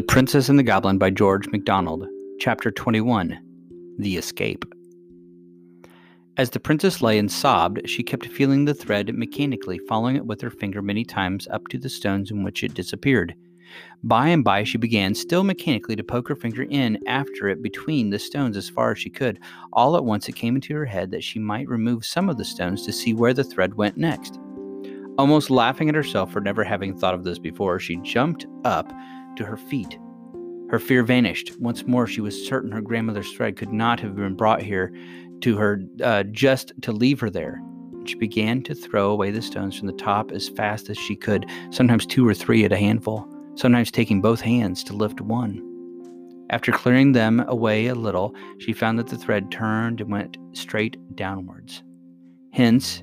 The Princess and the Goblin by George MacDonald, Chapter 21 The Escape. As the princess lay and sobbed, she kept feeling the thread mechanically, following it with her finger many times up to the stones in which it disappeared. By and by, she began, still mechanically, to poke her finger in after it between the stones as far as she could. All at once, it came into her head that she might remove some of the stones to see where the thread went next. Almost laughing at herself for never having thought of this before, she jumped up to her feet. Her fear vanished. Once more, she was certain her grandmother's thread could not have been brought here to her uh, just to leave her there. She began to throw away the stones from the top as fast as she could, sometimes two or three at a handful, sometimes taking both hands to lift one. After clearing them away a little, she found that the thread turned and went straight downwards. Hence,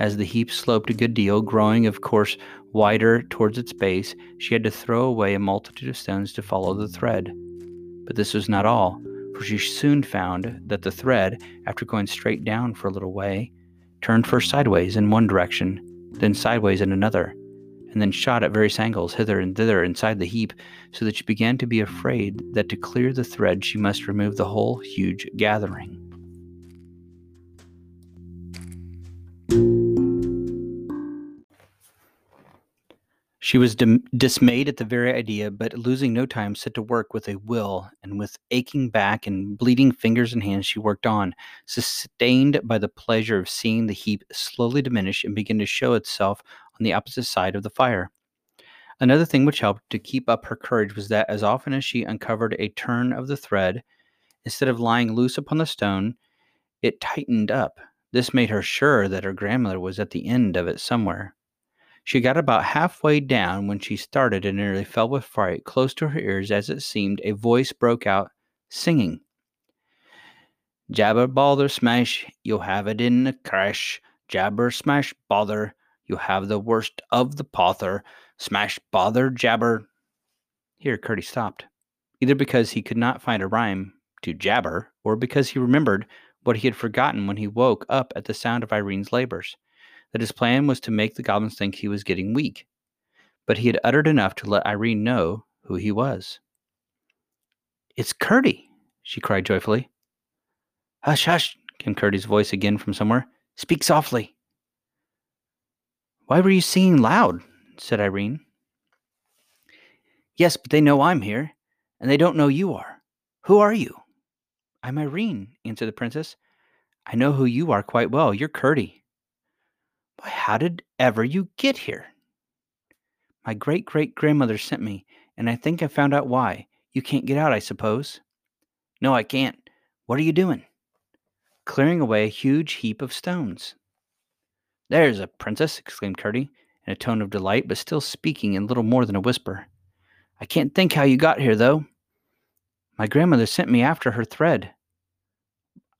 as the heap sloped a good deal, growing, of course, wider towards its base, she had to throw away a multitude of stones to follow the thread. But this was not all, for she soon found that the thread, after going straight down for a little way, turned first sideways in one direction, then sideways in another, and then shot at various angles hither and thither inside the heap, so that she began to be afraid that to clear the thread she must remove the whole huge gathering. She was dim- dismayed at the very idea, but losing no time, set to work with a will, and with aching back and bleeding fingers and hands, she worked on, sustained by the pleasure of seeing the heap slowly diminish and begin to show itself on the opposite side of the fire. Another thing which helped to keep up her courage was that as often as she uncovered a turn of the thread, instead of lying loose upon the stone, it tightened up. This made her sure that her grandmother was at the end of it somewhere. She got about halfway down when she started and nearly fell with fright. Close to her ears, as it seemed, a voice broke out, singing. Jabber, bother, smash, you'll have it in a crash. Jabber, smash, bother, you'll have the worst of the pother. Smash, bother, jabber. Here Curdie stopped, either because he could not find a rhyme to jabber, or because he remembered what he had forgotten when he woke up at the sound of Irene's labors that his plan was to make the goblins think he was getting weak, but he had uttered enough to let Irene know who he was. It's Curdie, she cried joyfully. Hush, hush, came Curdie's voice again from somewhere. Speak softly. Why were you singing loud? said Irene. Yes, but they know I'm here, and they don't know you are. Who are you? I'm Irene, answered the princess. I know who you are quite well. You're Curdie. Why, how did ever you get here? My great great grandmother sent me, and I think I found out why. You can't get out, I suppose. No, I can't. What are you doing? Clearing away a huge heap of stones. There's a princess, exclaimed Curdie, in a tone of delight, but still speaking in little more than a whisper. I can't think how you got here, though. My grandmother sent me after her thread.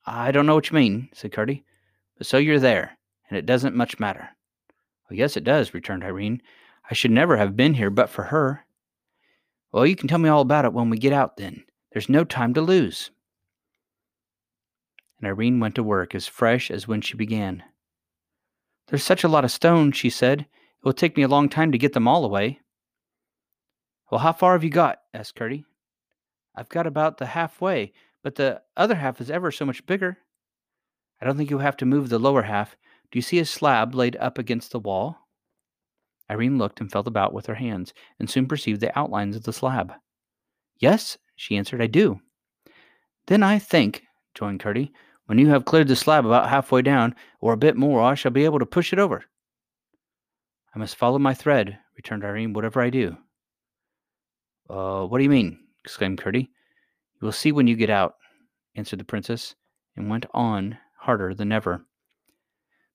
I don't know what you mean, said Curdie, but so you're there and it doesn't much matter. Well, yes, it does, returned Irene. I should never have been here but for her. Well, you can tell me all about it when we get out, then. There's no time to lose. And Irene went to work as fresh as when she began. There's such a lot of stones, she said. It will take me a long time to get them all away. Well, how far have you got? asked Curdie. I've got about the halfway, but the other half is ever so much bigger. I don't think you'll have to move the lower half. Do you see a slab laid up against the wall? Irene looked and felt about with her hands, and soon perceived the outlines of the slab. Yes, she answered, I do. Then I think, joined Curdie, when you have cleared the slab about halfway down, or a bit more, I shall be able to push it over. I must follow my thread, returned Irene, whatever I do. Uh, what do you mean? exclaimed Curdie. You will see when you get out, answered the princess, and went on harder than ever.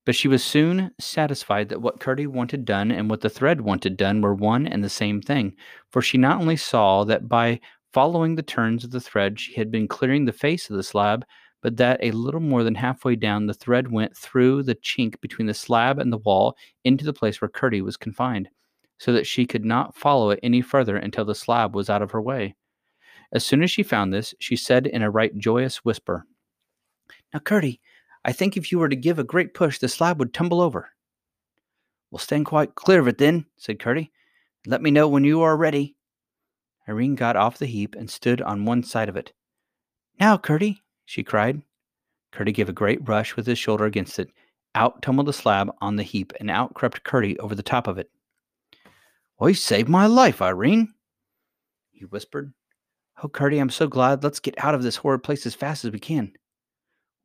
But she was soon satisfied that what Curdie wanted done and what the thread wanted done were one and the same thing, for she not only saw that by following the turns of the thread she had been clearing the face of the slab, but that a little more than halfway down the thread went through the chink between the slab and the wall into the place where Curdie was confined, so that she could not follow it any further until the slab was out of her way. As soon as she found this, she said in a right joyous whisper, Now, Curdie, I think if you were to give a great push, the slab would tumble over. We'll stand quite clear of it then, said Curdie. Let me know when you are ready. Irene got off the heap and stood on one side of it. Now, Curdie, she cried. Curdie gave a great rush with his shoulder against it. Out tumbled the slab on the heap, and out crept Curdie over the top of it. Why, you saved my life, Irene, he whispered. Oh, Curdie, I'm so glad. Let's get out of this horrid place as fast as we can.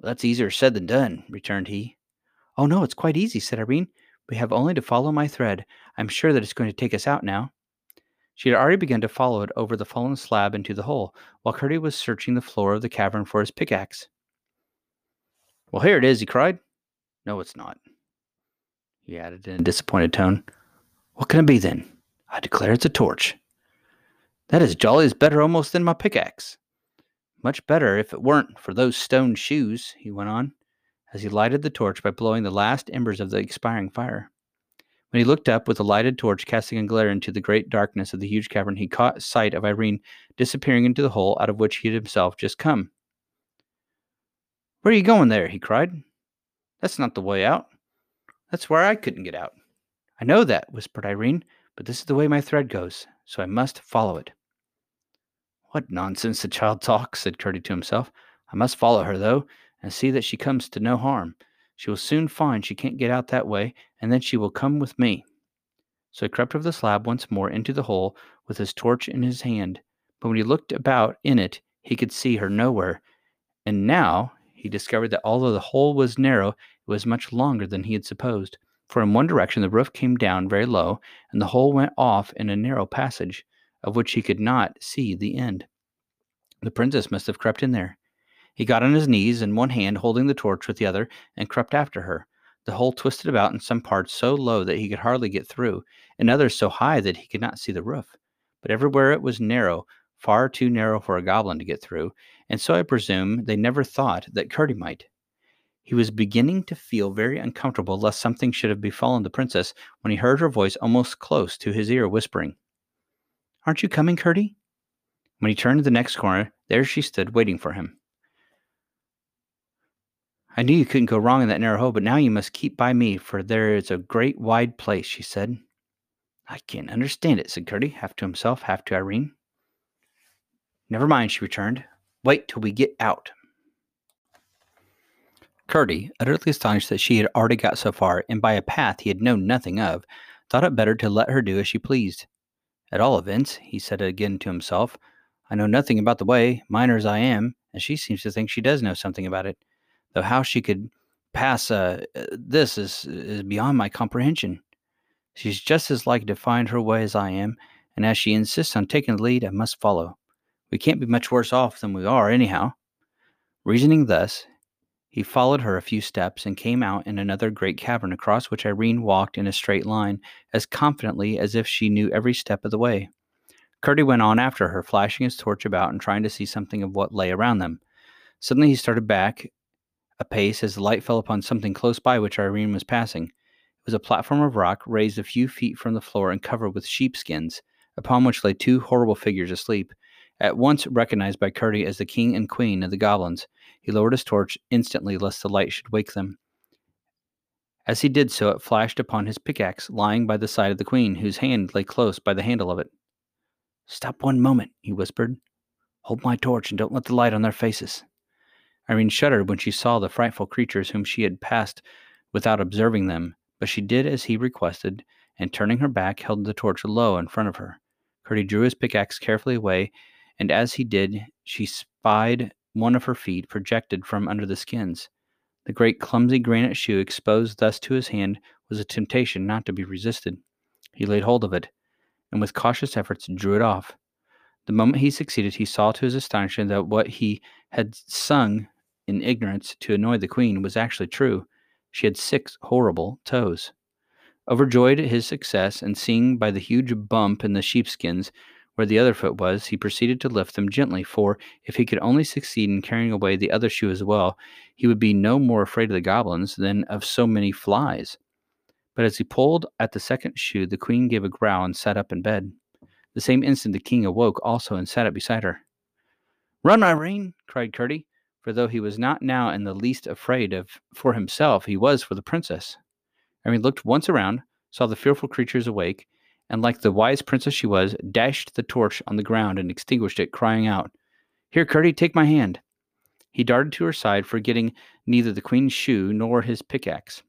Well, that's easier said than done, returned he. Oh, no, it's quite easy, said Irene. We have only to follow my thread. I'm sure that it's going to take us out now. She had already begun to follow it over the fallen slab into the hole, while Curdie was searching the floor of the cavern for his pickaxe. Well, here it is, he cried. No, it's not, he added in a disappointed tone. What can it be then? I declare it's a torch. That is jolly as better almost than my pickaxe. Much better if it weren't for those stone shoes, he went on, as he lighted the torch by blowing the last embers of the expiring fire. When he looked up with the lighted torch casting a glare into the great darkness of the huge cavern, he caught sight of Irene disappearing into the hole out of which he had himself just come. Where are you going there? he cried. That's not the way out. That's where I couldn't get out. I know that, whispered Irene, but this is the way my thread goes, so I must follow it. What nonsense the child talks, said Curdie to himself. I must follow her, though, and see that she comes to no harm. She will soon find she can't get out that way, and then she will come with me. So he crept over the slab once more into the hole with his torch in his hand. But when he looked about in it, he could see her nowhere. And now he discovered that although the hole was narrow, it was much longer than he had supposed. For in one direction the roof came down very low, and the hole went off in a narrow passage, of which he could not see the end. The princess must have crept in there. He got on his knees, in one hand holding the torch with the other, and crept after her. The hole twisted about in some parts so low that he could hardly get through, in others so high that he could not see the roof. But everywhere it was narrow, far too narrow for a goblin to get through, and so I presume they never thought that Curdie might. He was beginning to feel very uncomfortable lest something should have befallen the princess when he heard her voice almost close to his ear whispering, Aren't you coming, Curdie? When he turned to the next corner, there she stood waiting for him. I knew you couldn't go wrong in that narrow hole, but now you must keep by me, for there is a great wide place, she said. I can't understand it, said Curdie, half to himself, half to Irene. Never mind, she returned. Wait till we get out. Curdie, utterly astonished that she had already got so far, and by a path he had known nothing of, thought it better to let her do as she pleased. At all events, he said again to himself, I know nothing about the way, miner as I am, and she seems to think she does know something about it though how she could pass uh, this is is beyond my comprehension. She's just as likely to find her way as I am, and as she insists on taking the lead, I must follow. We can't be much worse off than we are, anyhow. Reasoning thus, he followed her a few steps and came out in another great cavern across which Irene walked in a straight line, as confidently as if she knew every step of the way. Curdie went on after her, flashing his torch about and trying to see something of what lay around them. Suddenly he started back a pace as the light fell upon something close by which Irene was passing. It was a platform of rock raised a few feet from the floor and covered with sheepskins, upon which lay two horrible figures asleep. At once recognized by Curdie as the king and queen of the goblins, he lowered his torch instantly lest the light should wake them. As he did so, it flashed upon his pickaxe lying by the side of the queen, whose hand lay close by the handle of it. Stop one moment, he whispered. Hold my torch and don't let the light on their faces. Irene shuddered when she saw the frightful creatures whom she had passed without observing them, but she did as he requested, and turning her back, held the torch low in front of her. Curdie drew his pickaxe carefully away, and as he did, she spied one of her feet projected from under the skins. The great clumsy granite shoe exposed thus to his hand was a temptation not to be resisted. He laid hold of it, and with cautious efforts drew it off. The moment he succeeded, he saw to his astonishment that what he had sung in ignorance to annoy the queen was actually true. She had six horrible toes. Overjoyed at his success, and seeing by the huge bump in the sheepskins where the other foot was, he proceeded to lift them gently, for if he could only succeed in carrying away the other shoe as well, he would be no more afraid of the goblins than of so many flies. But as he pulled at the second shoe, the queen gave a growl and sat up in bed. The same instant the king awoke also and sat up beside her. Run, Irene! cried Curdie for though he was not now in the least afraid of for himself, he was for the princess. And he looked once around, saw the fearful creatures awake, and like the wise princess she was, dashed the torch on the ground and extinguished it, crying out, Here, Curdie, take my hand. He darted to her side, forgetting neither the queen's shoe nor his pickaxe,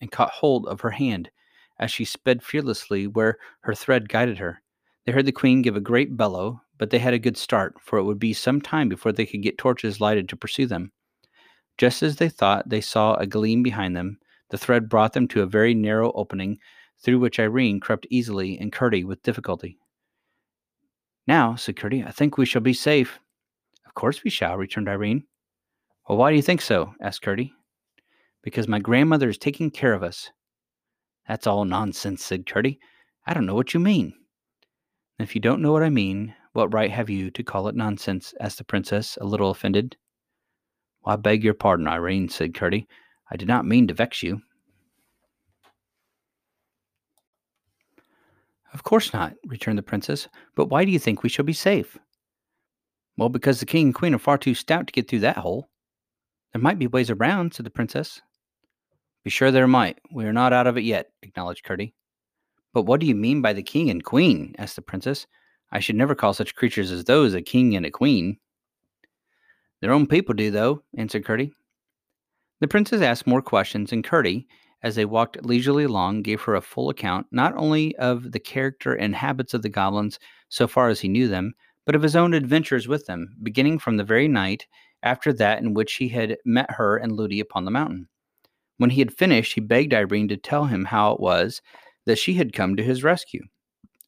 and caught hold of her hand as she sped fearlessly where her thread guided her. They heard the queen give a great bellow, but they had a good start, for it would be some time before they could get torches lighted to pursue them. Just as they thought they saw a gleam behind them, the thread brought them to a very narrow opening through which Irene crept easily and Curdie with difficulty. Now, said Curdie, I think we shall be safe. Of course we shall, returned Irene. Well, why do you think so? asked Curdie. Because my grandmother is taking care of us. That's all nonsense, said Curdie. I don't know what you mean. If you don't know what I mean, what right have you to call it nonsense? asked the princess, a little offended. Well, I beg your pardon, Irene, said Curdie. I did not mean to vex you. Of course not, returned the princess. But why do you think we shall be safe? Well, because the king and queen are far too stout to get through that hole. There might be ways around, said the princess. Be sure there might. We are not out of it yet, acknowledged Curdie. But what do you mean by the king and queen? asked the princess. I should never call such creatures as those a king and a queen. Their own people do, though, answered Curdie. The princess asked more questions, and Curdie, as they walked leisurely along, gave her a full account not only of the character and habits of the goblins so far as he knew them, but of his own adventures with them, beginning from the very night after that in which he had met her and Lootie upon the mountain. When he had finished, he begged Irene to tell him how it was that she had come to his rescue.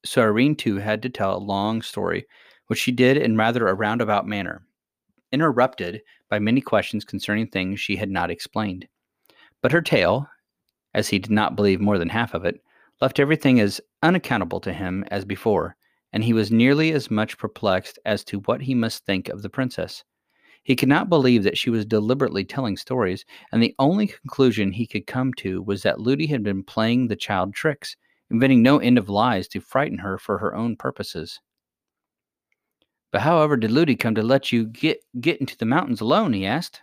So Irene too had to tell a long story, which she did in rather a roundabout manner, interrupted by many questions concerning things she had not explained. But her tale, as he did not believe more than half of it, left everything as unaccountable to him as before, and he was nearly as much perplexed as to what he must think of the princess. He could not believe that she was deliberately telling stories, and the only conclusion he could come to was that Lootie had been playing the child tricks, inventing no end of lies to frighten her for her own purposes. But however did Lootie come to let you get, get into the mountains alone? he asked.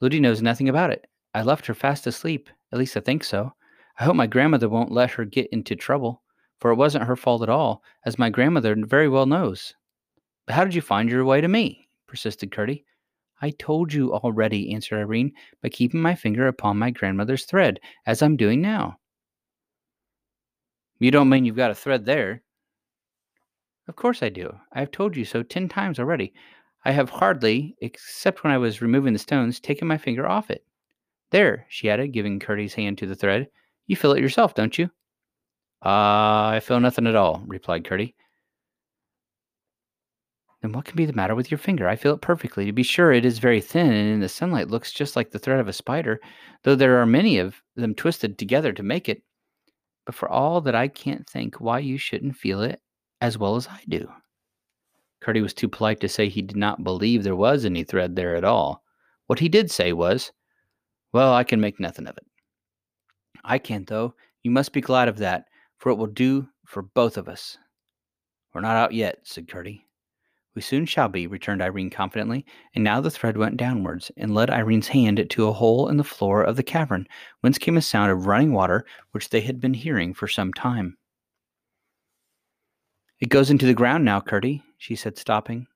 Lootie knows nothing about it. I left her fast asleep. At least I think so. I hope my grandmother won't let her get into trouble, for it wasn't her fault at all, as my grandmother very well knows. But how did you find your way to me? persisted Curdie. I told you already, answered Irene, by keeping my finger upon my grandmother's thread, as I'm doing now. You don't mean you've got a thread there? Of course I do. I have told you so ten times already. I have hardly, except when I was removing the stones, taken my finger off it. There, she added, giving Curdie's hand to the thread. You feel it yourself, don't you? Uh, I feel nothing at all, replied Curdie. Then what can be the matter with your finger? I feel it perfectly. To be sure, it is very thin, and in the sunlight looks just like the thread of a spider, though there are many of them twisted together to make it. But for all that, I can't think why you shouldn't feel it as well as I do. Curdie was too polite to say he did not believe there was any thread there at all. What he did say was, well, I can make nothing of it. I can't, though. You must be glad of that, for it will do for both of us. We're not out yet, said Curdie. We soon shall be, returned Irene confidently, and now the thread went downwards and led Irene's hand to a hole in the floor of the cavern, whence came a sound of running water which they had been hearing for some time. It goes into the ground now, Curdie, she said, stopping.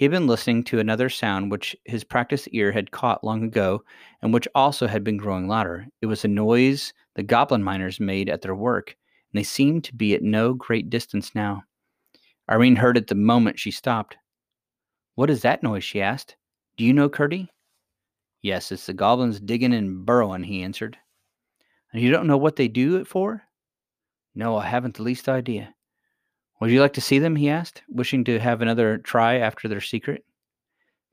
He had been listening to another sound which his practiced ear had caught long ago, and which also had been growing louder. It was a noise the goblin miners made at their work, and they seemed to be at no great distance now. Irene heard it the moment she stopped. What is that noise? she asked. Do you know, Curdie? Yes, it's the goblins digging and burrowing, he answered. And you don't know what they do it for? No, I haven't the least idea. Would you like to see them? he asked, wishing to have another try after their secret.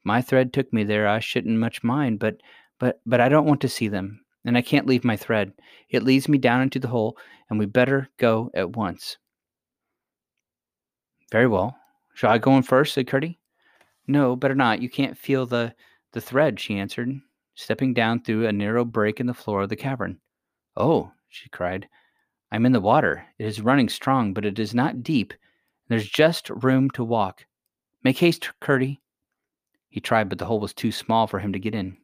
My thread took me there. I shouldn't much mind, but but but I don't want to see them, and I can't leave my thread. It leads me down into the hole, and we better go at once. Very well. Shall I go in first? said Curdie. No, better not. You can't feel the the thread, she answered, stepping down through a narrow break in the floor of the cavern. Oh, she cried. I'm in the water. It is running strong, but it is not deep. There's just room to walk. Make haste, Curdie. He tried, but the hole was too small for him to get in.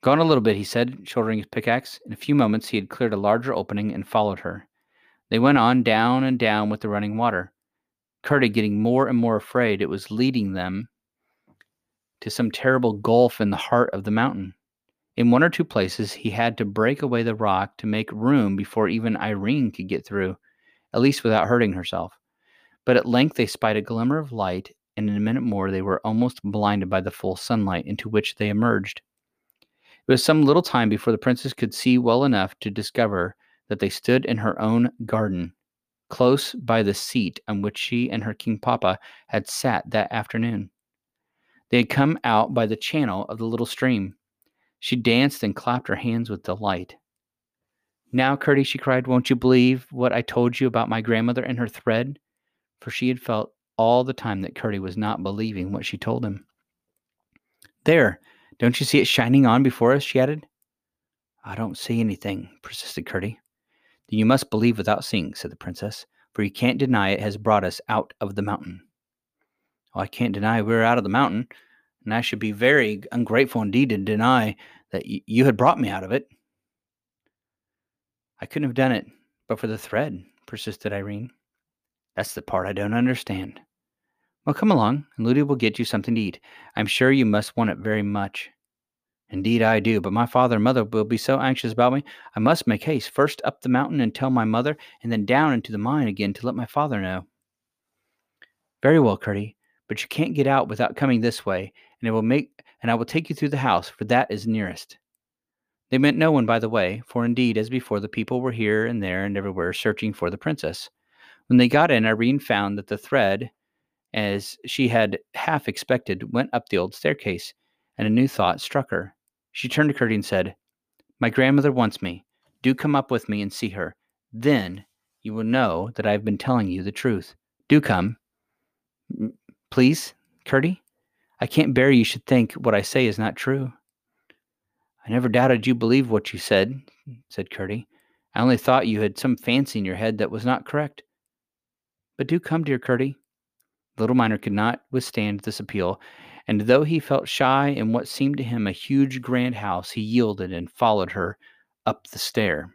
Go on a little bit, he said, shouldering his pickaxe. In a few moments, he had cleared a larger opening and followed her. They went on down and down with the running water. Curdie, getting more and more afraid it was leading them to some terrible gulf in the heart of the mountain. In one or two places, he had to break away the rock to make room before even Irene could get through, at least without hurting herself. But at length they spied a glimmer of light, and in a minute more they were almost blinded by the full sunlight into which they emerged. It was some little time before the princess could see well enough to discover that they stood in her own garden, close by the seat on which she and her king papa had sat that afternoon. They had come out by the channel of the little stream. She danced and clapped her hands with delight. Now, Curdie, she cried, won't you believe what I told you about my grandmother and her thread? For she had felt all the time that Curdie was not believing what she told him. There, don't you see it shining on before us? she added. I don't see anything, persisted Curdie. Then you must believe without seeing, said the princess, for you can't deny it has brought us out of the mountain. I can't deny we're out of the mountain, and I should be very ungrateful indeed to deny that y- you had brought me out of it. I couldn't have done it but for the thread, persisted Irene. That's the part I don't understand. Well, come along, and Lootie will get you something to eat. I'm sure you must want it very much. Indeed, I do, but my father and mother will be so anxious about me. I must make haste, first up the mountain and tell my mother, and then down into the mine again to let my father know. Very well, Curdie, but you can't get out without coming this way, and it will make and I will take you through the house, for that is nearest. They met no one by the way, for indeed, as before, the people were here and there and everywhere searching for the princess. When they got in, Irene found that the thread, as she had half expected, went up the old staircase, and a new thought struck her. She turned to Curdie and said, My grandmother wants me. Do come up with me and see her. Then you will know that I have been telling you the truth. Do come. Please, Curdie? I can't bear you should think what I say is not true. I never doubted you believed what you said, said Curdie. I only thought you had some fancy in your head that was not correct. But do come, dear Curdie. Little miner could not withstand this appeal, and though he felt shy in what seemed to him a huge grand house, he yielded and followed her up the stair.